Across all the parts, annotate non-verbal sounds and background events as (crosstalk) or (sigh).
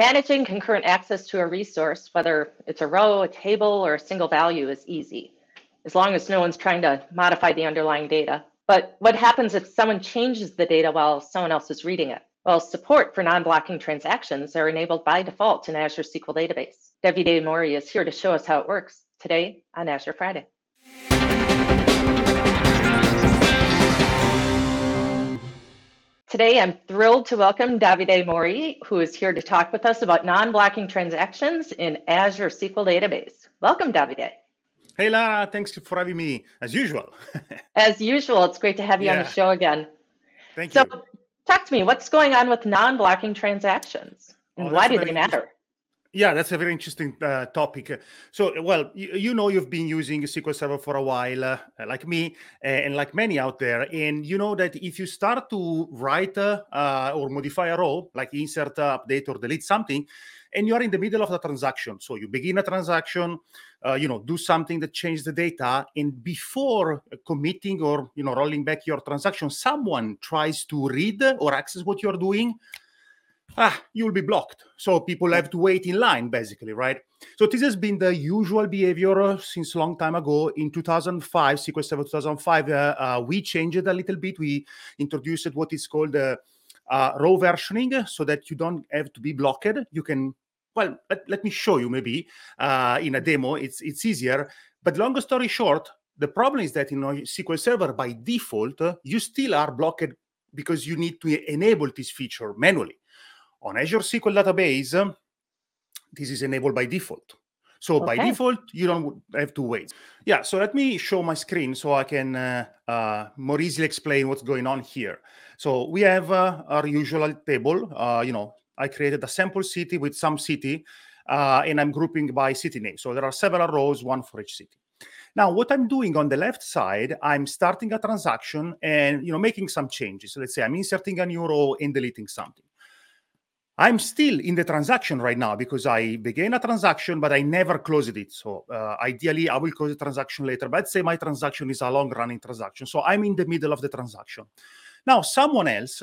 Managing concurrent access to a resource, whether it's a row, a table, or a single value is easy, as long as no one's trying to modify the underlying data. But what happens if someone changes the data while someone else is reading it? Well, support for non-blocking transactions are enabled by default in Azure SQL Database. Davide Mauri is here to show us how it works today on Azure Friday. Today, I'm thrilled to welcome Davide Mauri, who is here to talk with us about non-blocking transactions in Azure SQL Database. Welcome, Davide. Hey, Lara, thanks for having me, as usual. (laughs) as usual, it's great to have you yeah. on the show again. Thank so, you. So, talk to me, what's going on with non-blocking transactions? And oh, why do they matter? Yeah, that's a very interesting uh, topic. So, well, you, you, know, you've been using SQL Server for a while, uh, like me, uh, and like many out there. And you know that if you start to write uh, or modify a row, like insert, uh, update, or delete something, and you are in the middle of the transaction, so you begin a transaction, uh, you know, do something that changes the data, and before committing or you know rolling back your transaction, someone tries to read or access what you're doing ah, you'll be blocked. So people have to wait in line, basically, right? So this has been the usual behavior since a long time ago. In 2005, SQL Server 2005, uh, uh, we changed a little bit. We introduced what is called uh, uh, row versioning, so that you don't have to be blocked. You can, well, let, let me show you maybe uh, in a demo. It's it's easier. But long story short, the problem is that in SQL Server by default, you still are blocked because you need to enable this feature manually. On Azure SQL Database, this is enabled by default. So okay. by default, you don't have to wait. Yeah, so let me show my screen so I can uh, uh, more easily explain what's going on here. So we have uh, our usual table. Uh, you know, I created a sample city with some city, uh, and I'm grouping by city name. So there are several rows, one for each city. Now, what I'm doing on the left side, I'm starting a transaction and you know making some changes. So let's say I'm inserting a new row and deleting something. I'm still in the transaction right now because I began a transaction, but I never closed it. So uh, ideally, I will close the transaction later. But say my transaction is a long running transaction. So I'm in the middle of the transaction. Now, someone else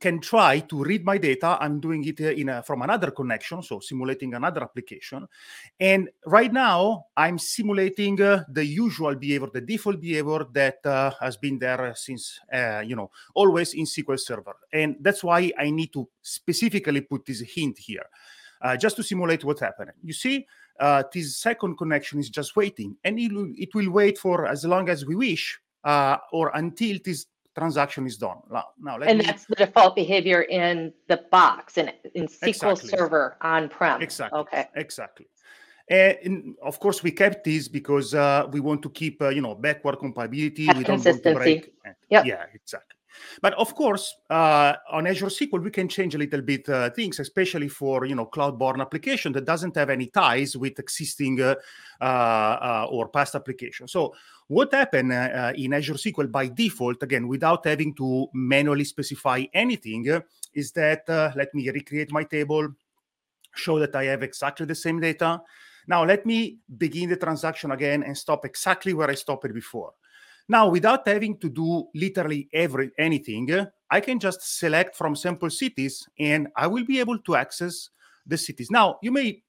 can try to read my data. I'm doing it uh, in a, from another connection, so simulating another application. And right now, I'm simulating uh, the usual behavior, the default behavior that uh, has been there since, uh, you know, always in SQL Server. And that's why I need to specifically put this hint here, uh, just to simulate what's happening. You see, uh, this second connection is just waiting, and it will, it will wait for as long as we wish, or until this transaction is done. Now, now and me... that's the default behavior in the box in, in SQL exactly. Server on-prem. Exactly. Okay. Exactly. And of course, we kept this because uh, we want to keep, uh, you know, backward compatibility. Have we don't want to break. Yep. Yeah, exactly. But of course, uh, on Azure SQL, we can change a little bit uh, things, especially for you know cloud-born application that doesn't have any ties with existing uh, uh, uh or past application. So what happened uh, in Azure SQL by default, again, without having to manually specify anything, is that let me recreate my table, show that I have exactly the same data. Now let me begin the transaction again and stop exactly where I stopped it before. Now, without having to do literally every anything, I can just select from sample cities and I will be able to access the cities. Now, you may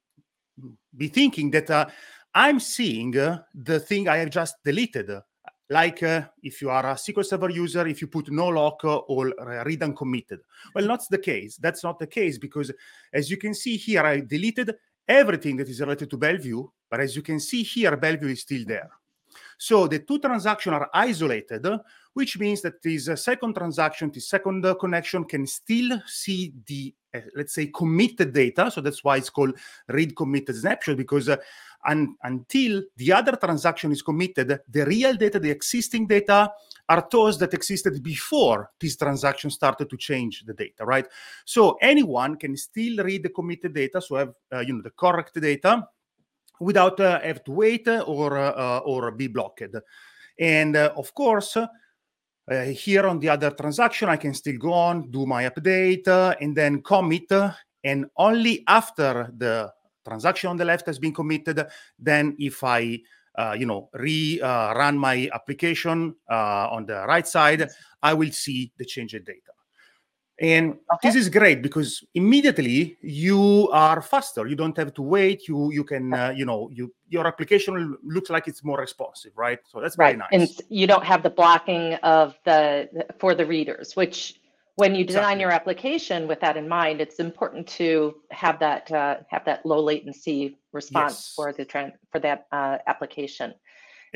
be thinking that uh, I'm seeing uh, the thing I have just deleted. Like uh, if you are a SQL Server user, if you put no lock or read uncommitted. Well, not the case. That's not the case because as you can see here, I deleted everything that is related to Bellevue. But as you can see here, Bellevue is still there. So the two transactions are isolated, which means that this uh, second transaction, this second uh, connection can still see the, uh, let's say, committed data. So that's why it's called read committed snapshot, because uh, un- until the other transaction is committed, the real data, the existing data, are those that existed before this transaction started to change the data, right? So anyone can still read the committed data, so have uh, you know the correct data, without uh, have to wait or uh, or be blocked. And uh, of course, uh, here on the other transaction, I can still go on, do my update, uh, and then commit. and only after the transaction on the left has been committed, then if I, uh, you know, re-run my application on the right side, I will see the changed data. And Okay. this is great because immediately you are faster. You don't have to wait. You you can uh, you know you your application looks like it's more responsive, right? So that's very Right, nice. and you don't have the blocking of the, for the readers, which when you design Exactly. your application with that in mind, it's important to have that, uh, have that low latency response Yes. for the trend, for that, uh, application.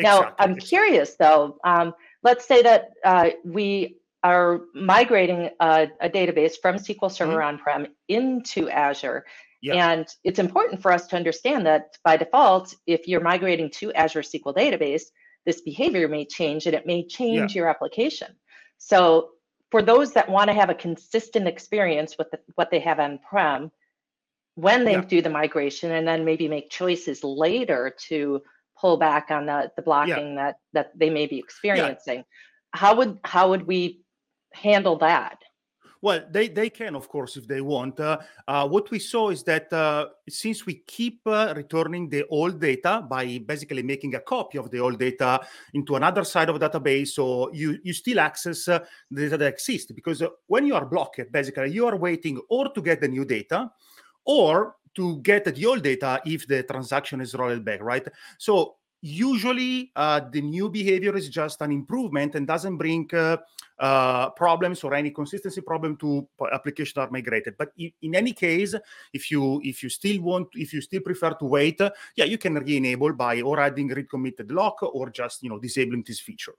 Now, I'm exactly. curious though, um, let's say that uh, we are migrating a, a database from SQL Server mm-hmm. on-prem into Azure. Yeah. And it's important for us to understand that by default, if you're migrating to Azure SQL database, this behavior may change and it may change your application. So for those that want to have a consistent experience with the, what they have on-prem, when they Yeah. do the migration and then maybe make choices later to pull back on the, the blocking that that they may be experiencing how would how would we handle that Well, they, they can, of course, if they want. Uh, uh, what we saw is that uh, since we keep uh, returning the old data by basically making a copy of the old data into another side of database, so you, you still access uh, the data that exists. Because uh, when you are blocked, basically, you are waiting or to get the new data or to get the old data if the transaction is rolled back, right? So usually uh, the new behavior is just an improvement and doesn't bring uh, uh, problems or any consistency problem to applications that are migrated. But i- in any case, if you if you still want, if you still prefer to wait, uh, yeah, you can re-enable by or adding read committed lock or just you know disabling this feature.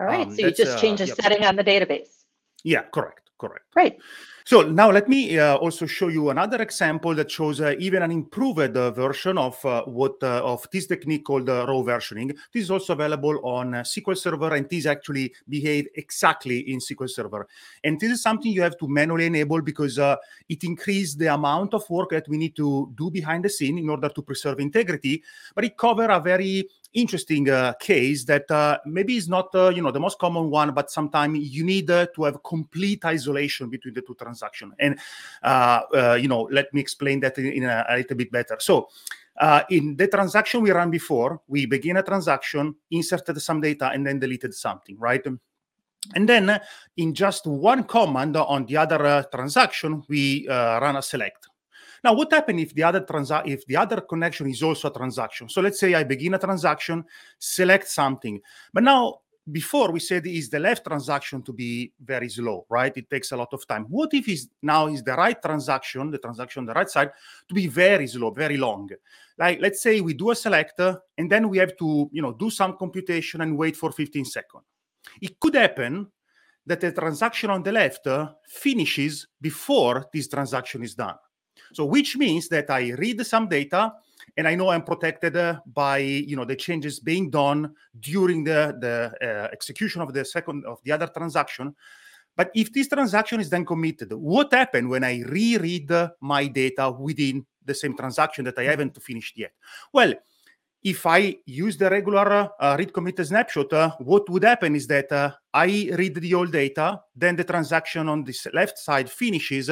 all right Um, so you just uh, change a yep. setting on the database Yeah, correct, correct. great So now let me uh, also show you another example that shows uh, even an improved uh, version of uh, what uh, of this technique called uh, row versioning. This is also available on uh, SQL Server, and this actually behave exactly in SQL Server. And this is something you have to manually enable because uh, it increases the amount of work that we need to do behind the scene in order to preserve integrity. But it cover a very interesting uh, case that uh, maybe is not uh, you know the most common one but sometimes you need uh, to have complete isolation between the two transactions and uh, uh, you know let me explain that in, in a, a little bit better. So in the transaction we ran before we begin a transaction inserted some data and then deleted something right? And then in just one command on the other transaction we run a select now, what happens if the other transa- if the other connection is also a transaction? So let's say I begin a transaction, select something, but now before we said is the left transaction to be very slow, right? It takes a lot of time. What if is now is the right transaction, the transaction on the right side, to be very slow, very long? Like let's say we do a select and then we have to, you know, do some computation and wait for 15 seconds. It could happen that the transaction on the left uh, finishes before this transaction is done. So which means that I read some data and I know I'm protected uh, by you know the changes being done during the the uh, execution of the second of the other transaction. But if this transaction is then committed, what happens when I reread my data within the same transaction that I haven't finished yet? Well, if I use the regular uh, read committed snapshot, uh, what would happen is that uh, I read the old data, then the transaction on this left side finishes,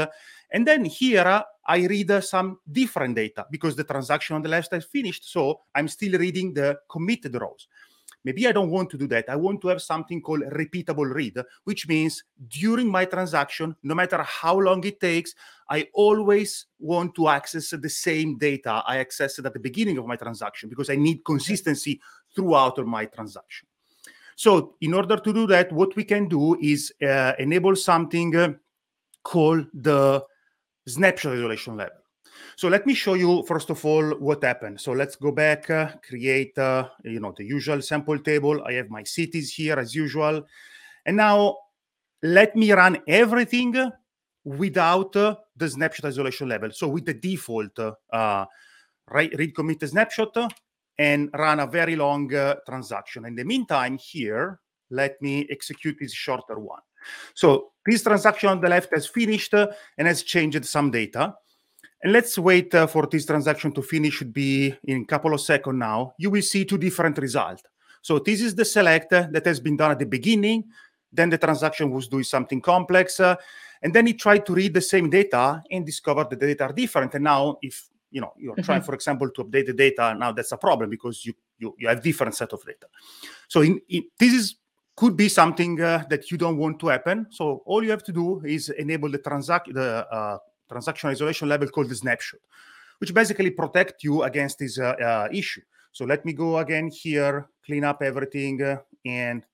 and then here I read uh, some different data because the transaction on the left side finished. So I'm still reading the committed rows. Maybe I don't want to do that. I want to have something called repeatable read, which means during my transaction, no matter how long it takes, I always want to access the same data I accessed at the beginning of my transaction because I need consistency throughout my transaction. So, in order to do that, what we can do is uh, enable something uh, called the snapshot isolation level. So let me show you first of all what happened. So let's go back, uh, create uh, you know the usual sample table. I have my cities here as usual, and now let me run everything without uh, the snapshot isolation level. So with the default uh, read commit snapshot and run a very long uh, transaction. In the meantime, here let me execute this shorter one. So this transaction on the left has finished uh, and has changed some data. And let's wait uh, for this transaction to finish, should be in a couple of seconds now. You will see two different results. So this is the select uh, that has been done at the beginning. Then the transaction was doing something complex. uh, and then it tried to read the same data and discovered that the data are different. And now if you know you're trying, for example, to update the data, now that's a problem because you you, you have different set of data. So in, in this is could be something uh, that you don't want to happen. So all you have to do is enable the, transac- the uh, transaction isolation level called the snapshot, which basically protect you against this uh, uh, issue. So let me go again here, clean up everything, uh, and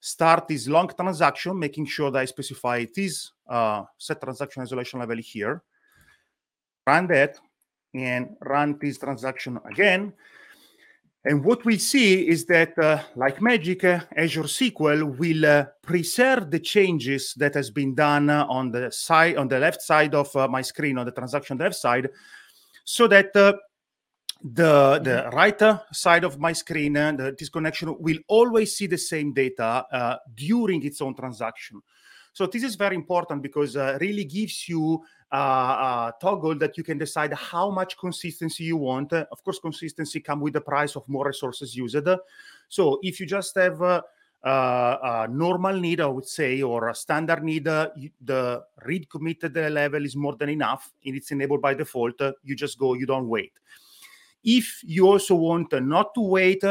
start this long transaction, making sure that I specify this uh, set transaction isolation level here. Run that and run this transaction again. And what we see is that, uh, like magic, uh, Azure SQL will uh, preserve the changes that has been done uh, on the side, on the left side of uh, my screen, on the transaction left side, so that uh, the the right side of my screen, the, this connection will always see the same data during its own transaction. So this is very important because really gives you uh, uh, toggle that you can decide how much consistency you want. Uh, of course, consistency come with the price of more resources used. So if you just have uh, a normal need, I would say, or a standard need, uh, the read committed level is more than enough and it's enabled by default. you just go, you don't wait. If you also want not to wait,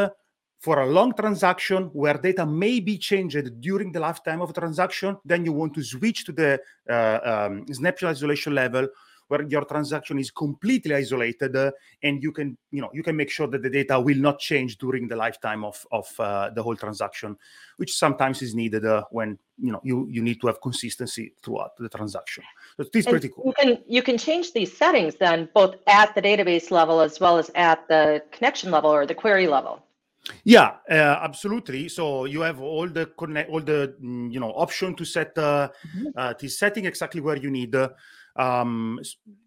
for a long transaction where data may be changed during the lifetime of a transaction, then you want to switch to the uh, um, snapshot isolation level where your transaction is completely isolated uh, and you can you know you can make sure that the data will not change during the lifetime of of uh, the whole transaction which sometimes is needed uh, when you know you you need to have consistency throughout the transaction. So it's pretty cool. you can you can change these settings then both at the database level as well as at the connection level or the query level yeah, uh, absolutely. So you have all the connect, all the mm, you know option to set uh, mm-hmm. uh, the setting exactly where you need. Uh, um,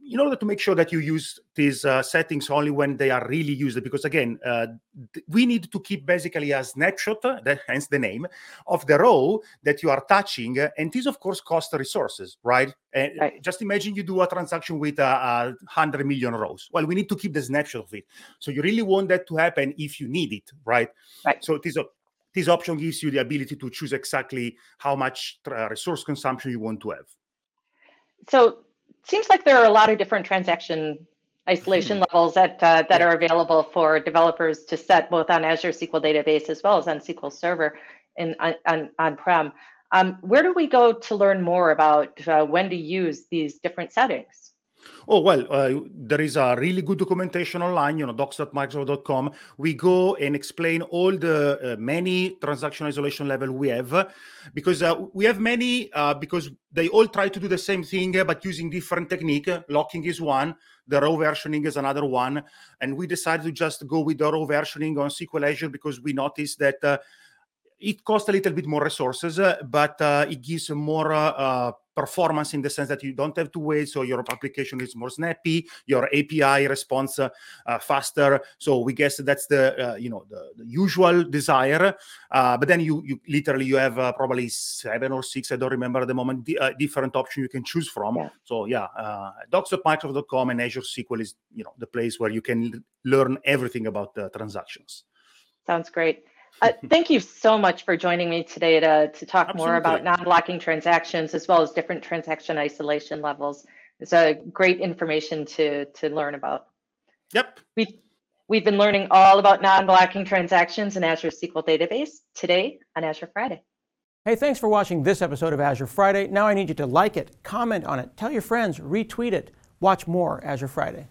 in order to make sure that you use these uh, settings only when they are really used because again uh, th- we need to keep basically a snapshot uh, that hence the name of the row that you are touching uh, and this of course costs resources right? right. just imagine you do a transaction with a, a 100 million rows. Well we need to keep the snapshot of it. So you really want that to happen if you need it right, right. so this this option gives you the ability to choose exactly how much uh, resource consumption you want to have. So seems like there are a lot of different transaction isolation hmm. levels that uh, that are available for developers to set both on Azure SQL Database as well as on SQL Server and on, on prem. Um, where do we go to learn more about uh, when to use these different settings? Oh, well, uh, there is a really good documentation online, you know, docs.microsoft.com. We go and explain all the uh, many transaction isolation level we have because uh, we have many uh, because they all try to do the same thing but using different technique. Locking is one, the row versioning is another one. And we decided to just go with the row versioning on SQL Azure because we noticed that uh, it costs a little bit more resources, uh, but uh, it gives more uh, performance in the sense that you don't have to wait, so your application is more snappy, your API responds faster. So we guess that's the you know the, the usual desire. but then you you literally you have probably seven or six, I don't remember at the moment, different options you can choose from. Yeah. So yeah, uh, docs.microsoft.com and Azure SQL is you know the place where you can learn everything about the transactions. Sounds great. Uh, thank you so much for joining me today to, to talk Absolutely. more about non-blocking transactions as well as different transaction isolation levels. It's a great information to, to learn about. Yep. We've, we've been learning all about non-blocking transactions in Azure SQL Database today on Azure Friday. Hey, thanks for watching this episode of Azure Friday. Now I need you to like it, comment on it, tell your friends, retweet it. Watch more Azure Friday.